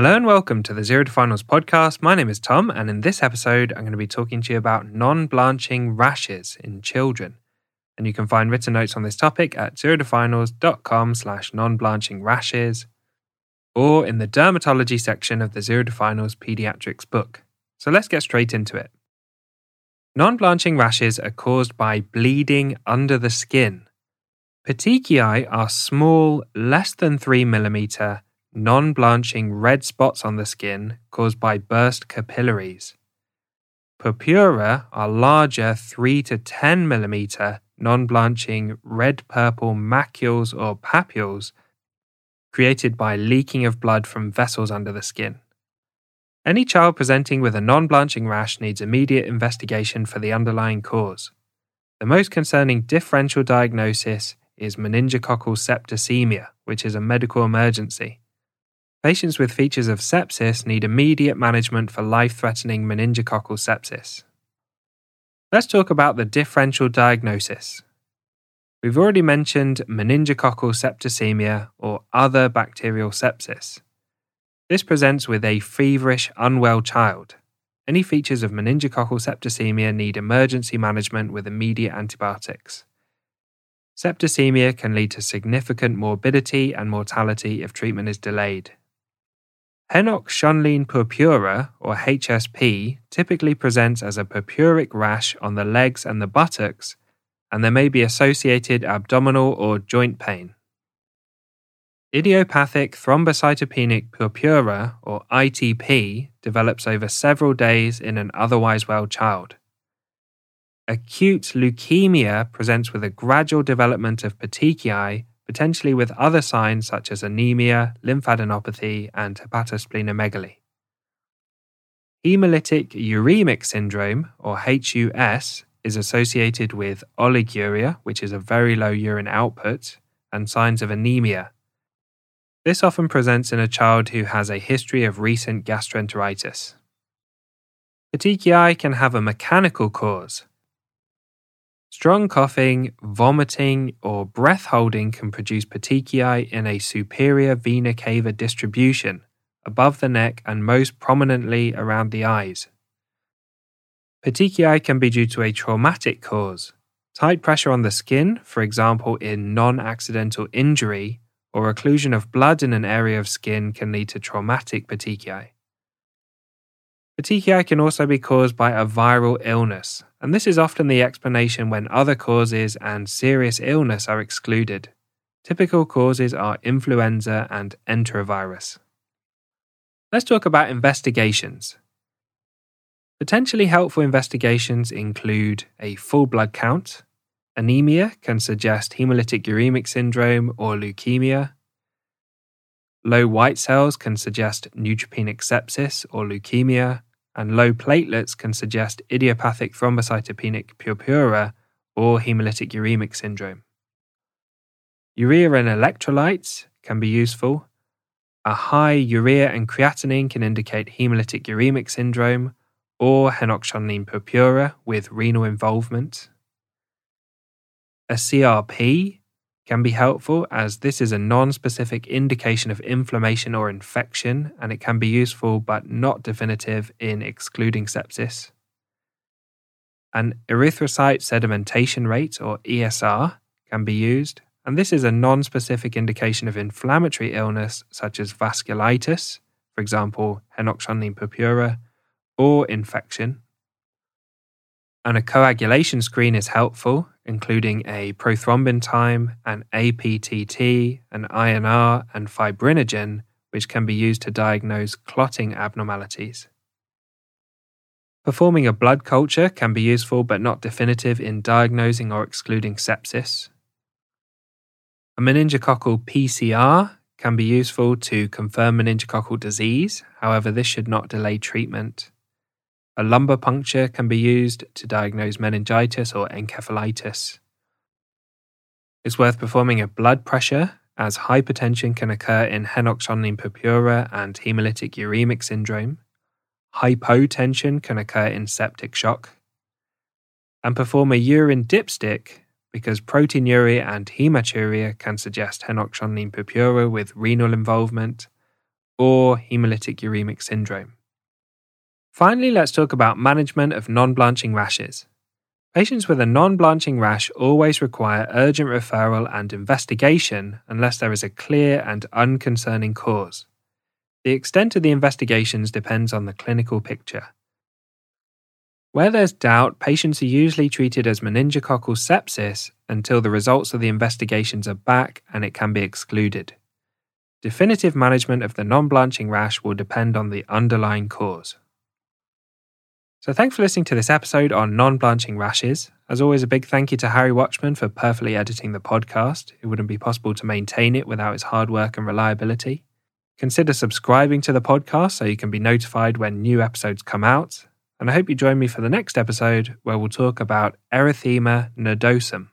Hello and welcome to the Zero to Finals podcast. My name is Tom, and in this episode, I'm going to be talking to you about non blanching rashes in children. And you can find written notes on this topic at zerotofinals.com slash non blanching rashes or in the dermatology section of the Zero to Finals pediatrics book. So let's get straight into it. Non blanching rashes are caused by bleeding under the skin. Petechiae are small, less than 3 millimeter non blanching red spots on the skin caused by burst capillaries. Purpura are larger 3 to 10 millimeter non blanching red purple macules or papules created by leaking of blood from vessels under the skin. Any child presenting with a non blanching rash needs immediate investigation for the underlying cause. The most concerning differential diagnosis is meningococcal septicemia, which is a medical emergency. Patients with features of sepsis need immediate management for life threatening meningococcal sepsis. Let's talk about the differential diagnosis. We've already mentioned meningococcal septicemia or other bacterial sepsis. This presents with a feverish, unwell child. Any features of meningococcal septicemia need emergency management with immediate antibiotics. Septicemia can lead to significant morbidity and mortality if treatment is delayed. Henoch-Schönlein purpura, or HSP, typically presents as a purpuric rash on the legs and the buttocks, and there may be associated abdominal or joint pain. Idiopathic thrombocytopenic purpura, or ITP, develops over several days in an otherwise well child. Acute leukemia presents with a gradual development of petechiae potentially with other signs such as anemia, lymphadenopathy, and hepatosplenomegaly. Hemolytic uremic syndrome, or HUS, is associated with oliguria, which is a very low urine output, and signs of anemia. This often presents in a child who has a history of recent gastroenteritis. Petechiae can have a mechanical cause, Strong coughing, vomiting, or breath holding can produce petechiae in a superior vena cava distribution, above the neck and most prominently around the eyes. Petechiae can be due to a traumatic cause, tight pressure on the skin, for example in non accidental injury, or occlusion of blood in an area of skin can lead to traumatic petechiae. Petechiae can also be caused by a viral illness, and this is often the explanation when other causes and serious illness are excluded. Typical causes are influenza and enterovirus. Let's talk about investigations. Potentially helpful investigations include a full blood count, anemia can suggest hemolytic uremic syndrome or leukemia, low white cells can suggest neutropenic sepsis or leukemia, and low platelets can suggest idiopathic thrombocytopenic purpura or hemolytic uremic syndrome. Urea and electrolytes can be useful. A high urea and creatinine can indicate hemolytic uremic syndrome or Henoch-Schönlein purpura with renal involvement. A CRP can be helpful as this is a non specific indication of inflammation or infection, and it can be useful but not definitive in excluding sepsis. An erythrocyte sedimentation rate, or ESR, can be used, and this is a non specific indication of inflammatory illness such as vasculitis, for example, Henoch-Schönlein purpura, or infection. And a coagulation screen is helpful including a prothrombin time, an APTT, an INR, and fibrinogen, which can be used to diagnose clotting abnormalities. Performing a blood culture can be useful but not definitive in diagnosing or excluding sepsis. A meningococcal PCR can be useful to confirm meningococcal disease, however, this should not delay treatment. A lumbar puncture can be used to diagnose meningitis or encephalitis. It's worth performing a blood pressure, as hypertension can occur in Henoch-Schönlein purpura and hemolytic uremic syndrome. Hypotension can occur in septic shock. And perform a urine dipstick because proteinuria and hematuria can suggest Henoch-Schönlein purpura with renal involvement, or hemolytic uremic syndrome. Finally, let's talk about management of non blanching rashes. Patients with a non blanching rash always require urgent referral and investigation unless there is a clear and unconcerning cause. The extent of the investigations depends on the clinical picture. Where there's doubt, patients are usually treated as meningococcal sepsis until the results of the investigations are back and it can be excluded. Definitive management of the non blanching rash will depend on the underlying cause. So, thanks for listening to this episode on non blanching rashes. As always, a big thank you to Harry Watchman for perfectly editing the podcast. It wouldn't be possible to maintain it without his hard work and reliability. Consider subscribing to the podcast so you can be notified when new episodes come out. And I hope you join me for the next episode where we'll talk about erythema nodosum.